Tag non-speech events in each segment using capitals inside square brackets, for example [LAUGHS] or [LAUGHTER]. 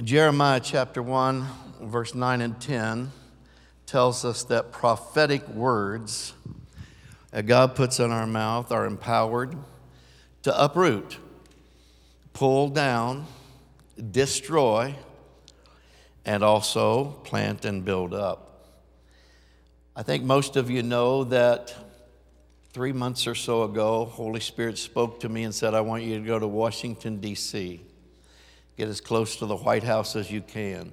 Jeremiah chapter 1, verse 9 and 10 tells us that prophetic words that God puts in our mouth are empowered to uproot, pull down, destroy, and also plant and build up. I think most of you know that three months or so ago, Holy Spirit spoke to me and said, I want you to go to Washington, D.C., get as close to the White House as you can,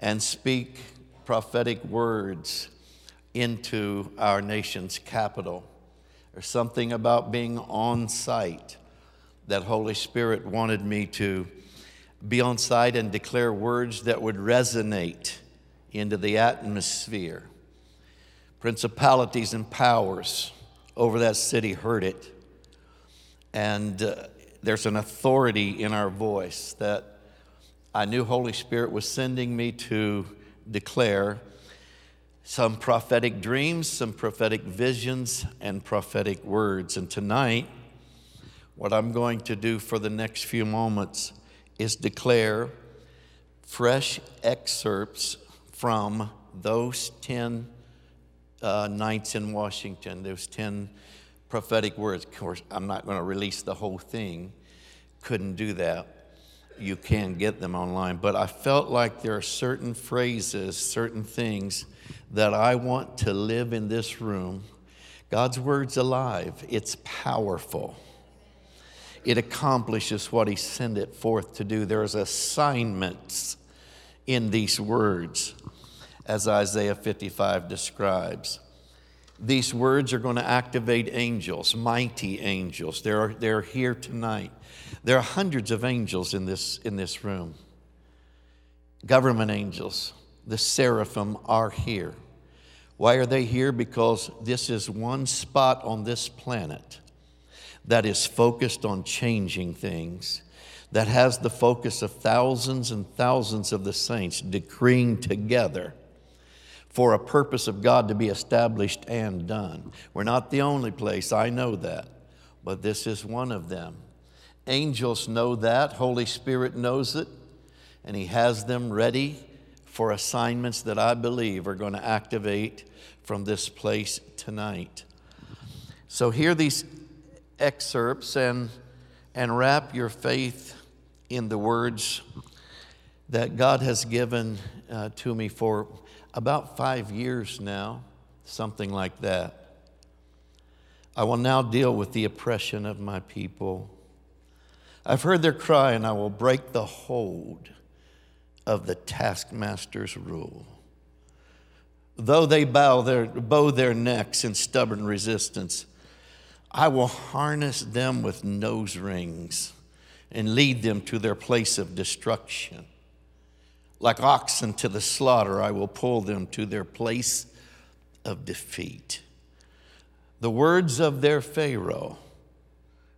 and speak prophetic words into our nation's capital. There's something about being on site that Holy Spirit wanted me to be on site and declare words that would resonate into the atmosphere. Principalities and powers over that city heard it. And uh, there's an authority in our voice that I knew Holy Spirit was sending me to declare some prophetic dreams, some prophetic visions, and prophetic words. And tonight, what I'm going to do for the next few moments is declare fresh excerpts from those 10 uh, nights in Washington, those 10 prophetic words. Of course, I'm not going to release the whole thing, couldn't do that you can get them online, but I felt like there are certain phrases, certain things that I want to live in this room. God's word's alive, it's powerful. It accomplishes what He sent it forth to do. There's assignments in these words, as Isaiah 55 describes. These words are going to activate angels, mighty angels. They're, they're here tonight. There are hundreds of angels in this, in this room. Government angels, the seraphim are here. Why are they here? Because this is one spot on this planet that is focused on changing things, that has the focus of thousands and thousands of the saints decreeing together for a purpose of God to be established and done. We're not the only place, I know that, but this is one of them. Angels know that, Holy Spirit knows it, and He has them ready for assignments that I believe are going to activate from this place tonight. So, hear these excerpts and, and wrap your faith in the words that God has given uh, to me for about five years now, something like that. I will now deal with the oppression of my people. I've heard their cry, and I will break the hold of the taskmaster's rule. Though they bow their, bow their necks in stubborn resistance, I will harness them with nose rings and lead them to their place of destruction. Like oxen to the slaughter, I will pull them to their place of defeat. The words of their Pharaoh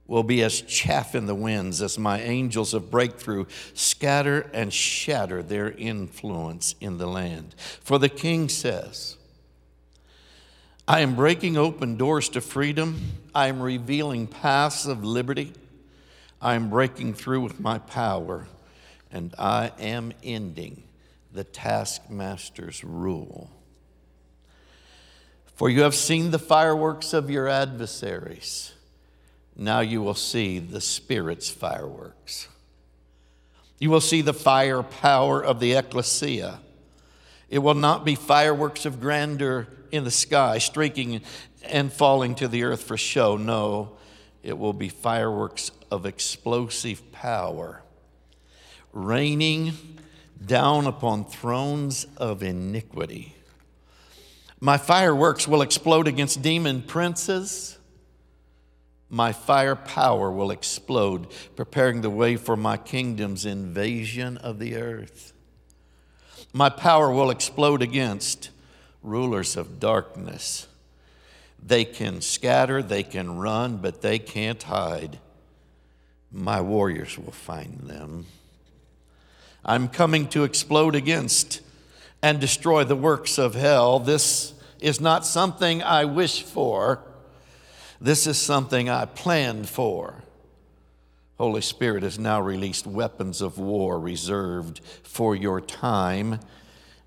will be as chaff in the winds as my angels of breakthrough scatter and shatter their influence in the land. For the king says, I am breaking open doors to freedom. I am revealing paths of liberty. I am breaking through with my power and I am ending the taskmaster's rule. For you have seen the fireworks of your adversaries. Now you will see the Spirit's fireworks. You will see the fire power of the ecclesia. It will not be fireworks of grandeur in the sky, streaking and falling to the earth for show. No, it will be fireworks of explosive power raining down upon thrones of iniquity. My fireworks will explode against demon princes. My fire power will explode, preparing the way for my kingdom's invasion of the earth. My power will explode against rulers of darkness. They can scatter, they can run, but they can't hide. My warriors will find them. I'm coming to explode against and destroy the works of hell. This is not something I wish for. This is something I planned for. Holy Spirit has now released weapons of war reserved for your time.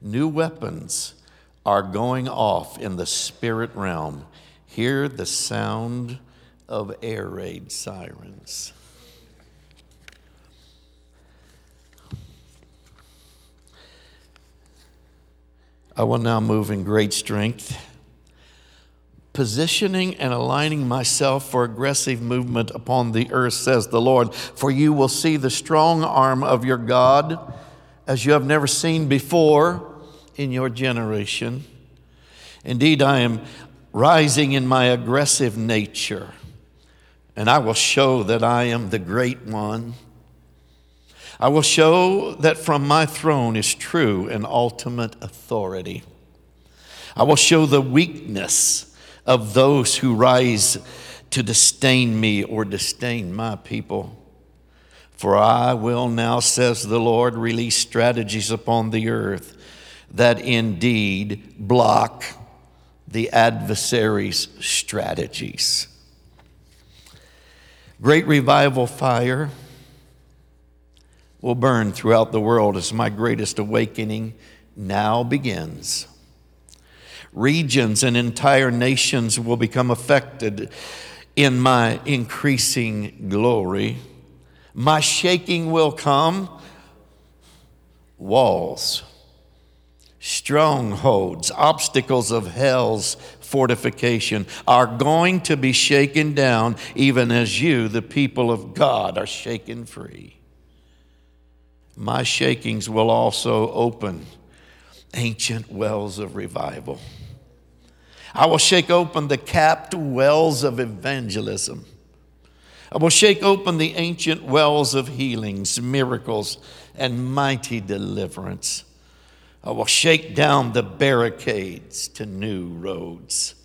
New weapons are going off in the spirit realm. Hear the sound of air raid sirens. I will now move in great strength, positioning and aligning myself for aggressive movement upon the earth, says the Lord. For you will see the strong arm of your God as you have never seen before in your generation. Indeed, I am rising in my aggressive nature, and I will show that I am the great one. I will show that from my throne is true and ultimate authority. I will show the weakness of those who rise to disdain me or disdain my people. For I will now, says the Lord, release strategies upon the earth that indeed block the adversary's strategies. Great revival fire will burn throughout the world as my greatest awakening now begins. Regions and entire nations will become affected in my increasing glory. My shaking will come. Walls, strongholds, obstacles of hell's fortification are going to be shaken down, even as you, the people of God, are shaken free my shakings will also open ancient wells of revival. I will shake open the capped wells of evangelism. I will shake open the ancient wells of healings, miracles, and mighty deliverance. I will shake down the barricades to new roads.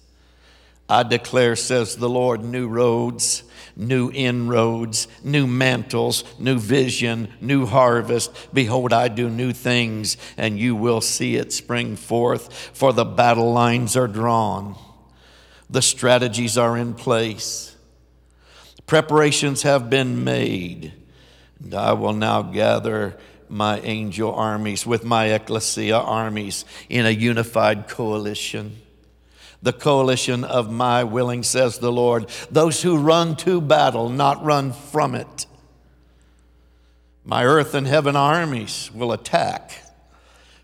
I declare, says the Lord, new roads new inroads, new mantles, new vision, new harvest. Behold, I do new things, and you will see it spring forth, for the battle lines are drawn, the strategies are in place, preparations have been made, and I will now gather my angel armies with my ecclesia armies in a unified coalition the coalition of my willing, says the Lord. Those who run to battle, not run from it. My earth and heaven armies will attack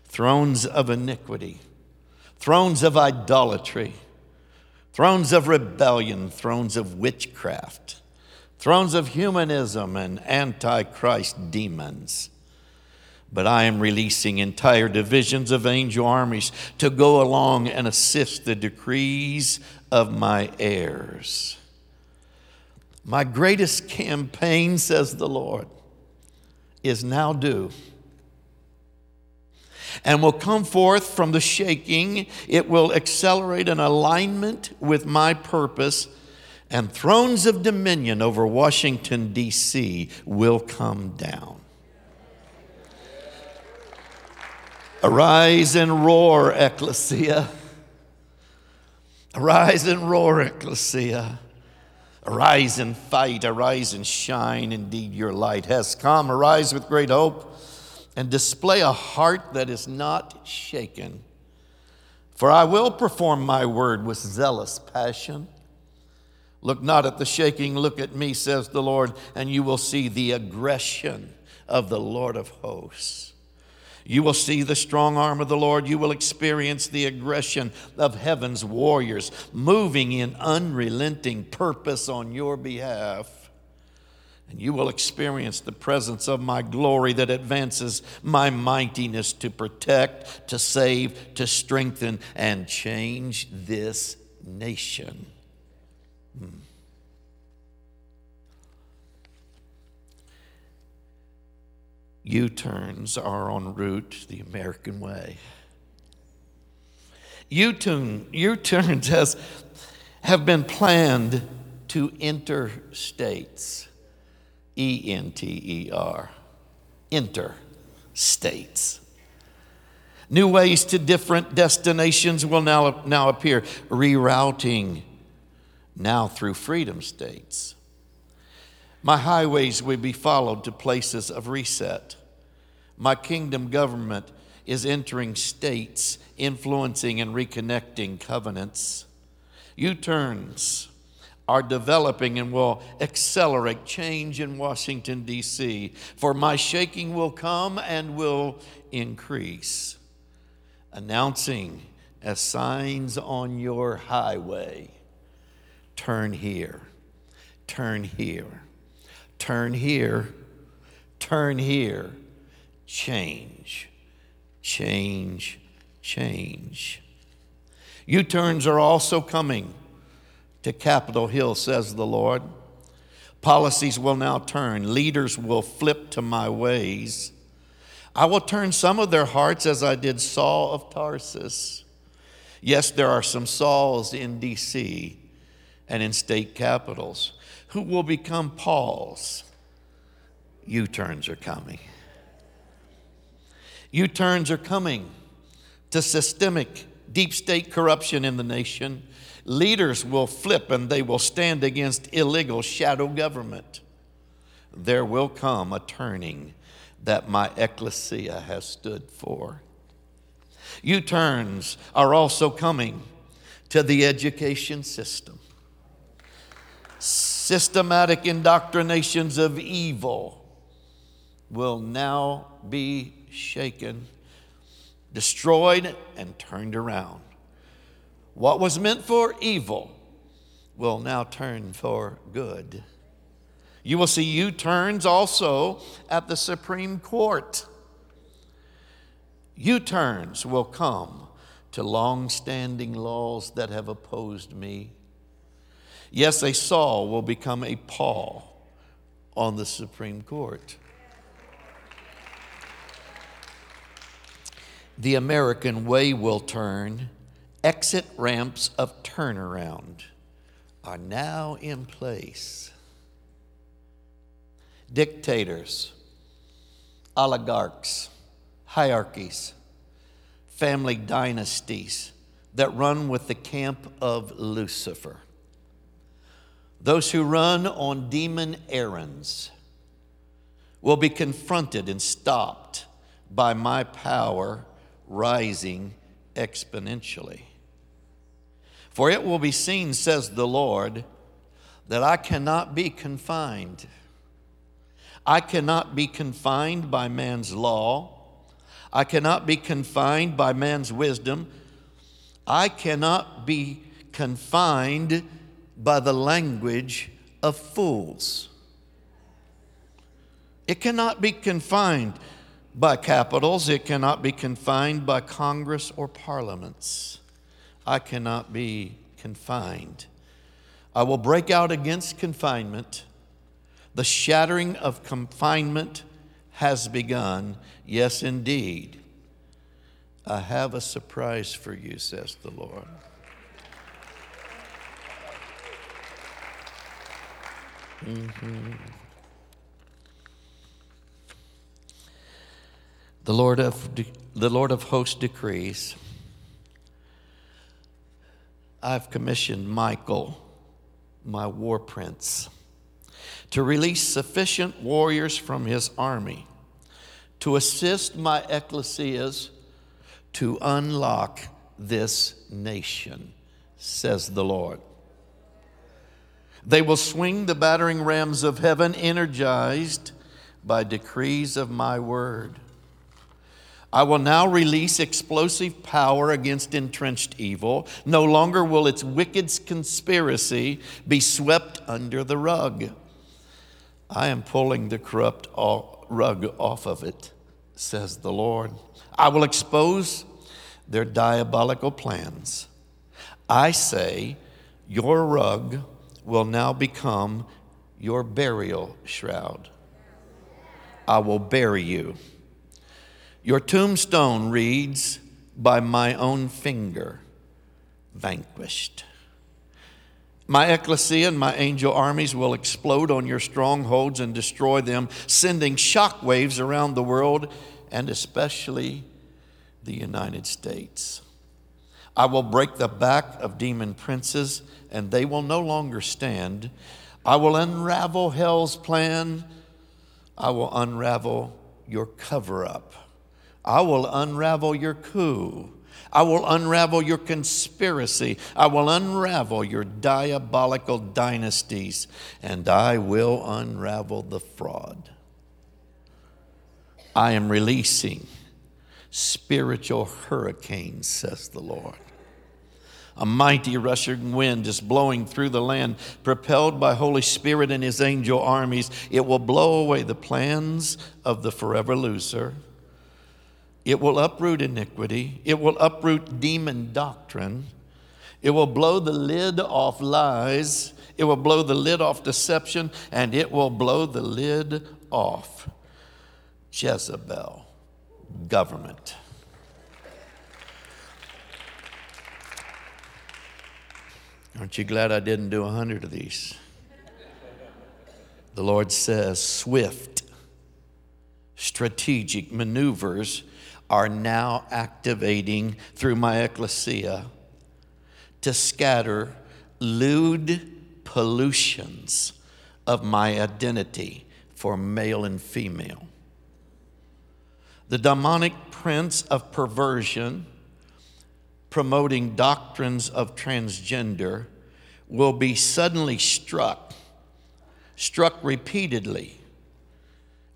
thrones of iniquity, thrones of idolatry, thrones of rebellion, thrones of witchcraft, thrones of humanism and antichrist demons but I am releasing entire divisions of angel armies to go along and assist the decrees of my heirs. My greatest campaign, says the Lord, is now due and will come forth from the shaking. It will accelerate an alignment with my purpose, and thrones of dominion over Washington, D.C. will come down. Arise and roar, ecclesia. Arise and roar, ecclesia. Arise and fight, arise and shine. Indeed, your light has come. Arise with great hope and display a heart that is not shaken. For I will perform my word with zealous passion. Look not at the shaking, look at me, says the Lord, and you will see the aggression of the Lord of hosts. You will see the strong arm of the Lord. You will experience the aggression of heaven's warriors moving in unrelenting purpose on your behalf. And you will experience the presence of my glory that advances my mightiness to protect, to save, to strengthen, and change this nation. U turns are en route the American way. U turns [LAUGHS] have been planned to enter states. E N T E R. Enter states. New ways to different destinations will now, now appear, rerouting now through freedom states My highways will be followed to places of reset. My kingdom government is entering states, influencing and reconnecting covenants. U turns are developing and will accelerate change in Washington, D.C., for my shaking will come and will increase, announcing as signs on your highway turn here, turn here, turn here, turn here, change, change, change. U turns are also coming to Capitol Hill, says the Lord. Policies will now turn, leaders will flip to my ways. I will turn some of their hearts as I did Saul of Tarsus. Yes, there are some Sauls in D.C. and in state capitals who will become Pauls. U turns are coming. U turns are coming to systemic deep state corruption in the nation. Leaders will flip and they will stand against illegal shadow government. There will come a turning that my ecclesia has stood for. U turns are also coming to the education system. Systematic indoctrinations of evil will now be shaken, destroyed, and turned around. What was meant for evil will now turn for good. You will see U turns also at the Supreme Court. U turns will come to long standing laws that have opposed me. Yes, a Saul will become a Paul on the Supreme Court. The American way will turn. Exit ramps of turnaround are now in place. Dictators, oligarchs, hierarchies, family dynasties that run with the camp of Lucifer. Those who run on demon errands will be confronted and stopped by my power rising exponentially. For it will be seen, says the Lord, that I cannot be confined. I cannot be confined by man's law. I cannot be confined by man's wisdom. I cannot be confined by the language of fools. It cannot be confined by capitals, it cannot be confined by Congress or parliaments. I cannot be confined. I will break out against confinement. The shattering of confinement has begun. Yes, indeed. I have a surprise for you, says the Lord. Mm-hmm. The Lord of the Lord of hosts decrees. I've commissioned Michael, my war prince to release sufficient warriors from his army to assist my ecclesias to unlock this nation, says the Lord. They will swing the battering rams of heaven, energized by decrees of my word. I will now release explosive power against entrenched evil. No longer will its wicked conspiracy be swept under the rug. I am pulling the corrupt rug off of it, says the Lord. I will expose their diabolical plans. I say, Your rug will now become your burial shroud. I will bury you. Your tombstone reads, By my own finger, vanquished. My ecclesia and my angel armies will explode on your strongholds and destroy them, sending shock waves around the world and especially the United States. I will break the back of demon princes, and they will no longer stand. I will unravel hell's plan. I will unravel your cover up. I will unravel your coup. I will unravel your conspiracy. I will unravel your diabolical dynasties, and I will unravel the fraud. I am releasing spiritual hurricanes, says the Lord. A mighty rushing wind is blowing through the land, propelled by Holy Spirit and his angel armies. It will blow away the plans of the forever loser. It will uproot iniquity. It will uproot demon doctrine. It will blow the lid off lies. It will blow the lid off deception. And it will blow the lid off Jezebel government. Aren't you glad I didn't do a hundred of these? The Lord says, swift, strategic maneuvers are now activating through my ecclesia to scatter lewd pollutions of my identity for male and female. The demonic prince of perversion promoting doctrines of transgender will be suddenly struck, struck repeatedly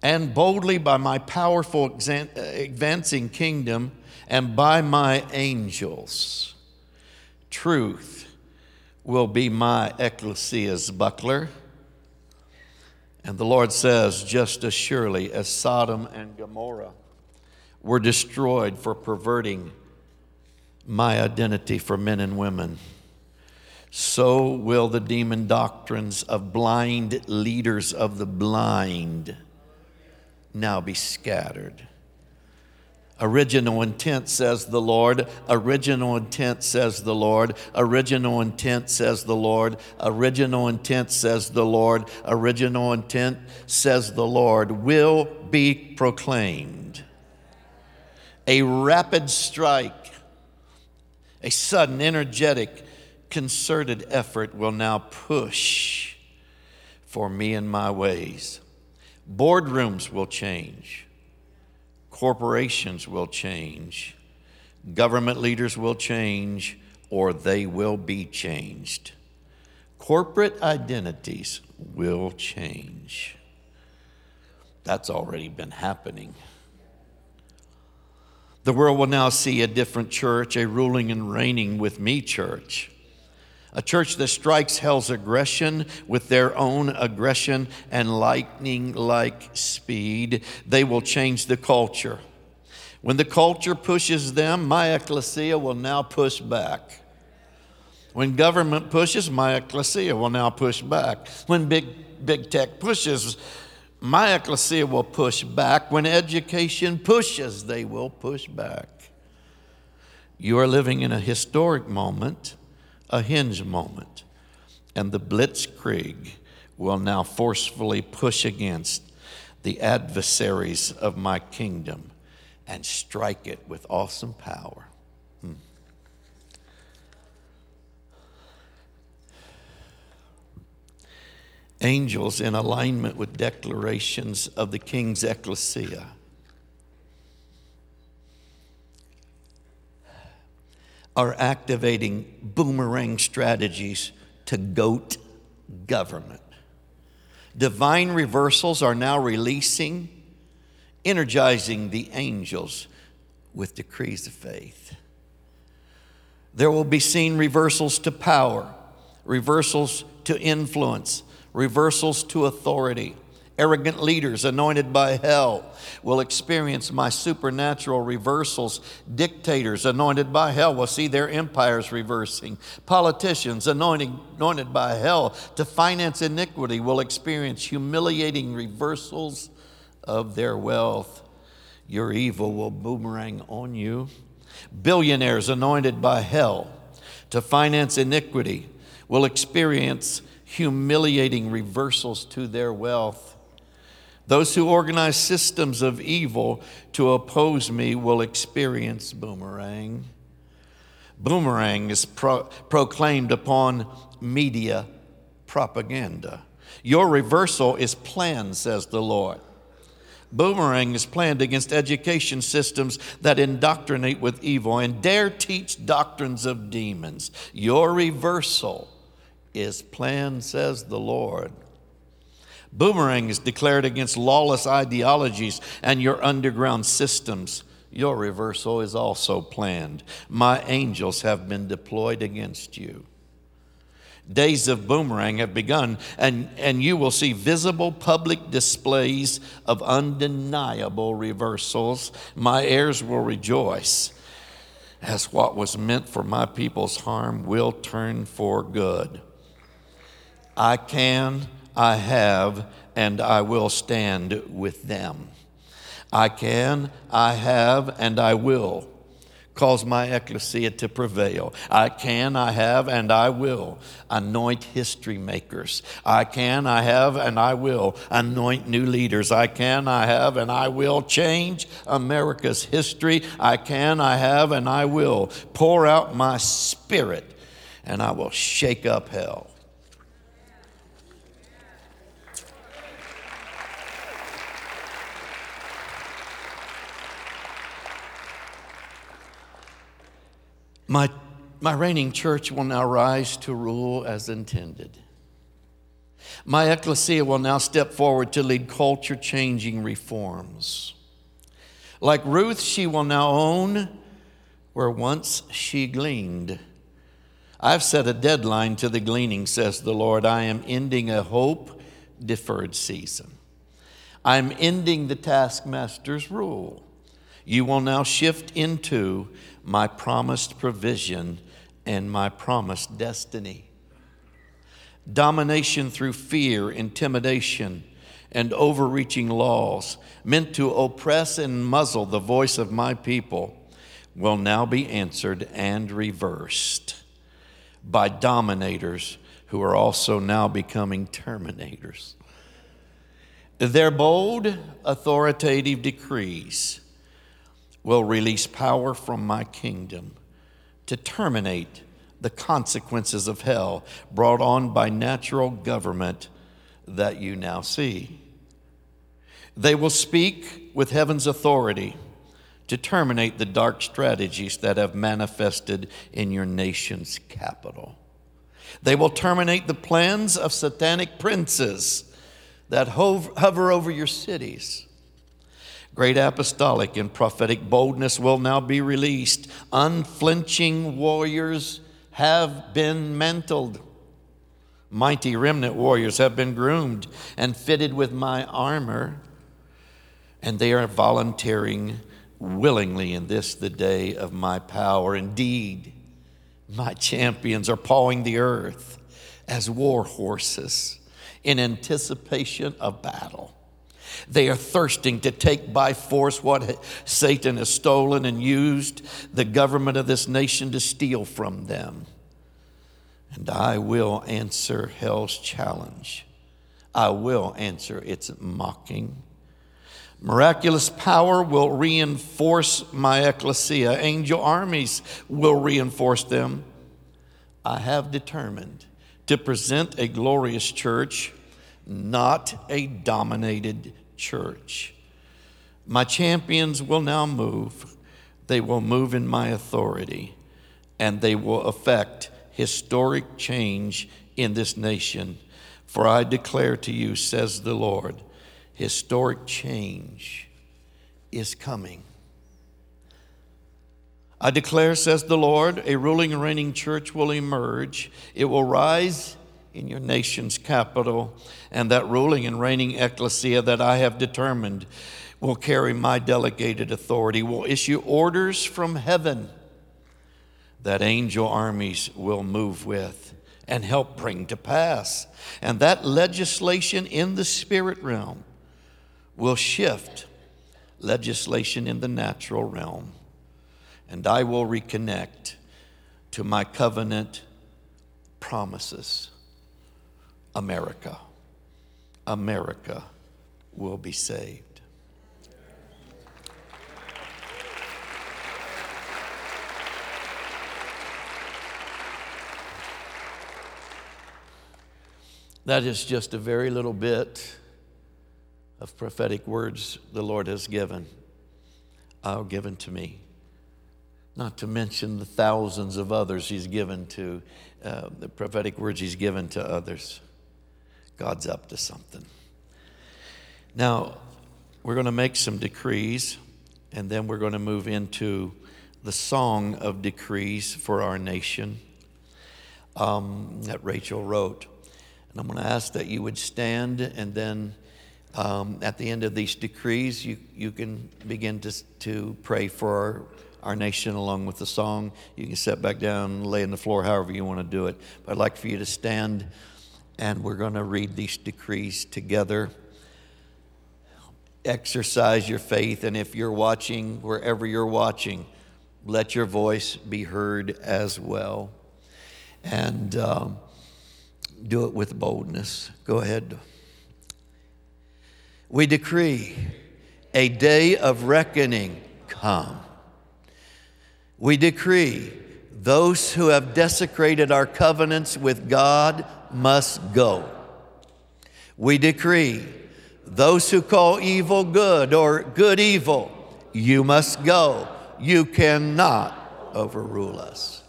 and boldly by my powerful uh, advancing kingdom and by my angels. Truth will be my ecclesia's buckler. And the Lord says, just as surely as Sodom and Gomorrah were destroyed for perverting my identity for men and women, so will the demon doctrines of blind leaders of the blind now be scattered. Original intent, says the Lord. Original intent, says the Lord. Original intent, says the Lord. Original intent, says the Lord. Original intent, says the Lord, will be proclaimed. A rapid strike a sudden, energetic, concerted effort will now push for me and my ways. Boardrooms will change, corporations will change, government leaders will change, or they will be changed. Corporate identities will change. That's already been happening. The world will now see a different church, a ruling and reigning with me church. A church that strikes hell's aggression with their own aggression and lightning like speed. They will change the culture. When the culture pushes them, my ecclesia will now push back. When government pushes, my ecclesia will now push back. When big, big tech pushes, my ecclesia will push back. When education pushes, they will push back. You are living in a historic moment, a hinge moment, and the blitzkrieg will now forcefully push against the adversaries of my kingdom and strike it with awesome power. Hmm. angels in alignment with declarations of the king's ecclesia. Are activating boomerang strategies to goat government. Divine reversals are now releasing, energizing the angels with decrees of faith. There will be seen reversals to power, reversals to influence, reversals to authority. Arrogant leaders anointed by hell will experience my supernatural reversals. Dictators anointed by hell will see their empires reversing. Politicians anointed, anointed by hell to finance iniquity will experience humiliating reversals of their wealth. Your evil will boomerang on you. Billionaires anointed by hell to finance iniquity will experience humiliating reversals to their wealth. Those who organize systems of evil to oppose me will experience boomerang. Boomerang is pro- proclaimed upon media propaganda. Your reversal is planned, says the Lord. Boomerang is planned against education systems that indoctrinate with evil and dare teach doctrines of demons. Your reversal is planned, says the Lord. Boomerang is declared against lawless ideologies and your underground systems. Your reversal is also planned. My angels have been deployed against you. Days of boomerang have begun, and, and you will see visible public displays of undeniable reversals. My heirs will rejoice as what was meant for my people's harm will turn for good. I can, I have, and I will stand with them. I can, I have, and I will cause my ecclesia to prevail. I can, I have, and I will anoint history makers. I can, I have, and I will anoint new leaders. I can, I have, and I will change America's history. I can, I have, and I will pour out my spirit, and I will shake up hell. My, my reigning church will now rise to rule as intended. My ecclesia will now step forward to lead culture changing reforms. Like Ruth, she will now own where once she gleaned. I've set a deadline to the gleaning, says the Lord. I am ending a hope deferred season. I'm ending the taskmaster's rule. You will now shift into my promised provision and my promised destiny. Domination through fear, intimidation, and overreaching laws meant to oppress and muzzle the voice of my people will now be answered and reversed by dominators who are also now becoming terminators. Their bold, authoritative decrees will release power from my kingdom to terminate the consequences of hell brought on by natural government that you now see. They will speak with heaven's authority to terminate the dark strategies that have manifested in your nation's capital. They will terminate the plans of satanic princes that hover over your cities Great apostolic and prophetic boldness will now be released. Unflinching warriors have been mantled. Mighty remnant warriors have been groomed and fitted with my armor, and they are volunteering willingly in this, the day of my power. Indeed, my champions are pawing the earth as war horses in anticipation of battle. They are thirsting to take by force what Satan has stolen and used the government of this nation to steal from them. And I will answer hell's challenge. I will answer its mocking. Miraculous power will reinforce my ecclesia. Angel armies will reinforce them. I have determined to present a glorious church, not a dominated church. My champions will now move. They will move in my authority, and they will affect historic change in this nation. For I declare to you, says the Lord, historic change is coming. I declare, says the Lord, a ruling and reigning church will emerge. It will rise in your nation's capital, and that ruling and reigning ecclesia that I have determined will carry my delegated authority, will issue orders from heaven that angel armies will move with and help bring to pass. And that legislation in the spirit realm will shift legislation in the natural realm. And I will reconnect to my covenant promises. America. America will be saved. That is just a very little bit of prophetic words the Lord has given, uh, given to me. Not to mention the thousands of others He's given to, uh, the prophetic words He's given to others. God's up to something. Now, we're going to make some decrees, and then we're going to move into the song of decrees for our nation um, that Rachel wrote. And I'm going to ask that you would stand, and then um, at the end of these decrees, you, you can begin to, to pray for our, our nation along with the song. You can sit back down, lay on the floor, however you want to do it. But I'd like for you to stand, and we're going to read these decrees together. Exercise your faith, and if you're watching, wherever you're watching, let your voice be heard as well. And um, do it with boldness. Go ahead. We decree a day of reckoning come. We decree those who have desecrated our covenants with God must go. We decree those who call evil good or good evil, you must go. You cannot overrule us.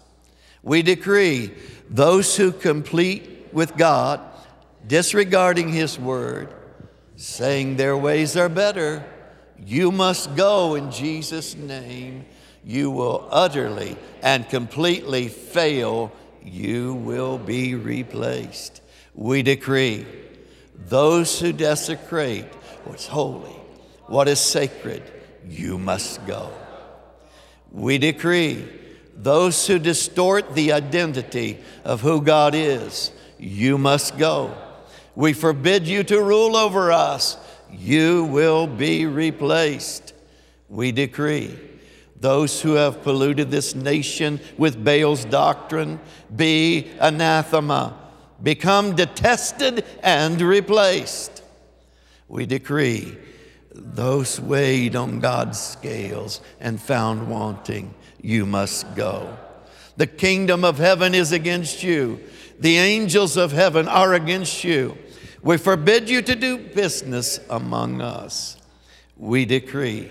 We decree those who complete with God, disregarding His word, saying their ways are better, you must go in Jesus' name. You will utterly and completely fail. You will be replaced. We decree those who desecrate what's holy, what is sacred, you must go. We decree those who distort the identity of who God is, you must go. We forbid you to rule over us. You will be replaced. We decree those who have polluted this nation with Baal's doctrine be anathema, become detested and replaced. We decree those weighed on God's scales and found wanting, you must go. The kingdom of heaven is against you. The angels of heaven are against you. We forbid you to do business among us. We decree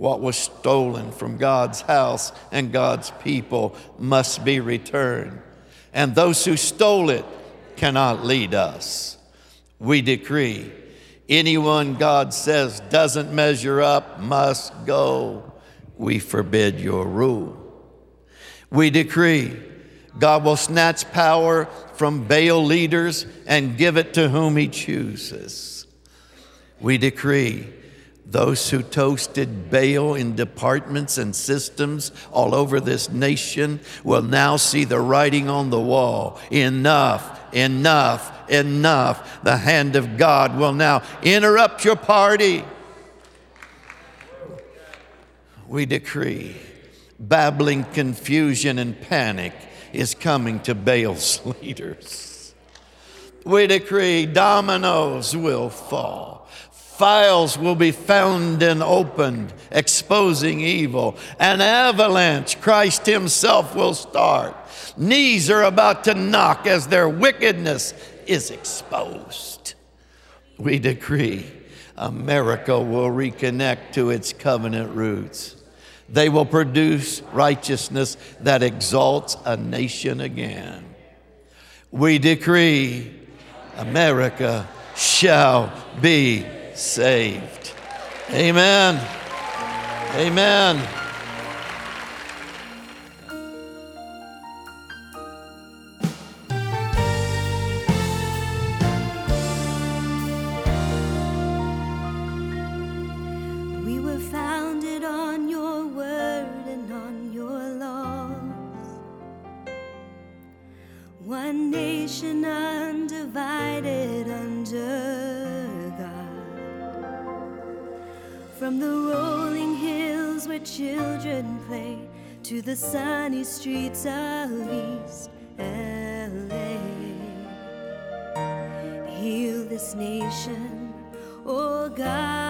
what was stolen from God's house and God's people must be returned. And those who stole it cannot lead us. We decree anyone God says doesn't measure up must go. We forbid your rule. We decree God will snatch power from Baal leaders and give it to whom he chooses. We decree those who toasted Baal in departments and systems all over this nation will now see the writing on the wall. Enough, enough, enough. The hand of God will now interrupt your party. We decree babbling confusion and panic is coming to Baal's [LAUGHS] leaders. We decree dominoes will fall. Files will be found and opened, exposing evil. An avalanche, Christ Himself will start. Knees are about to knock as their wickedness is exposed. We decree America will reconnect to its covenant roots. They will produce righteousness that exalts a nation again. We decree America shall be saved. Amen. Amen. God,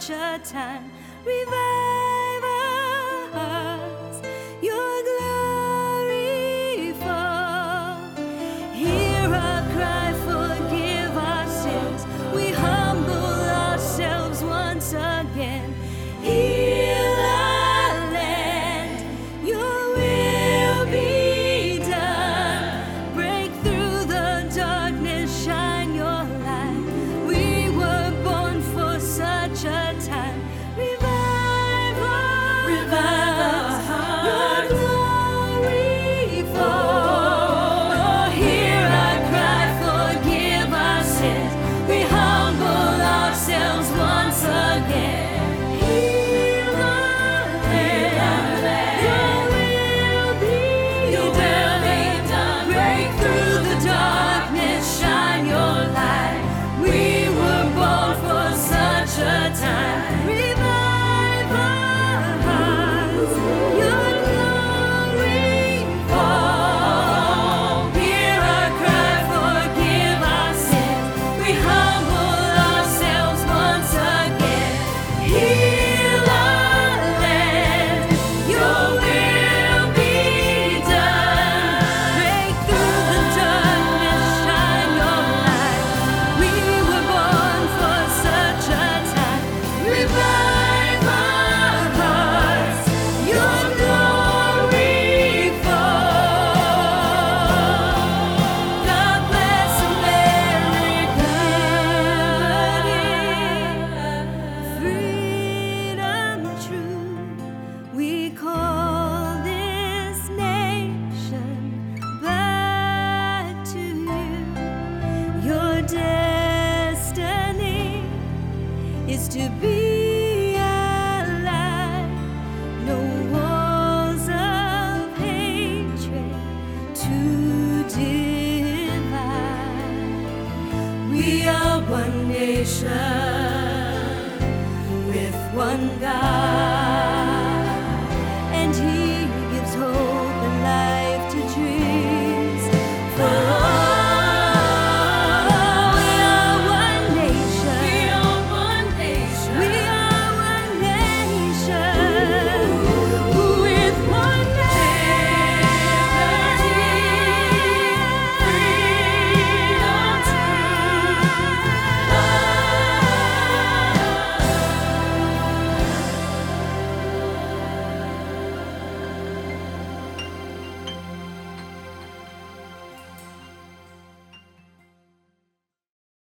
such a time. Revive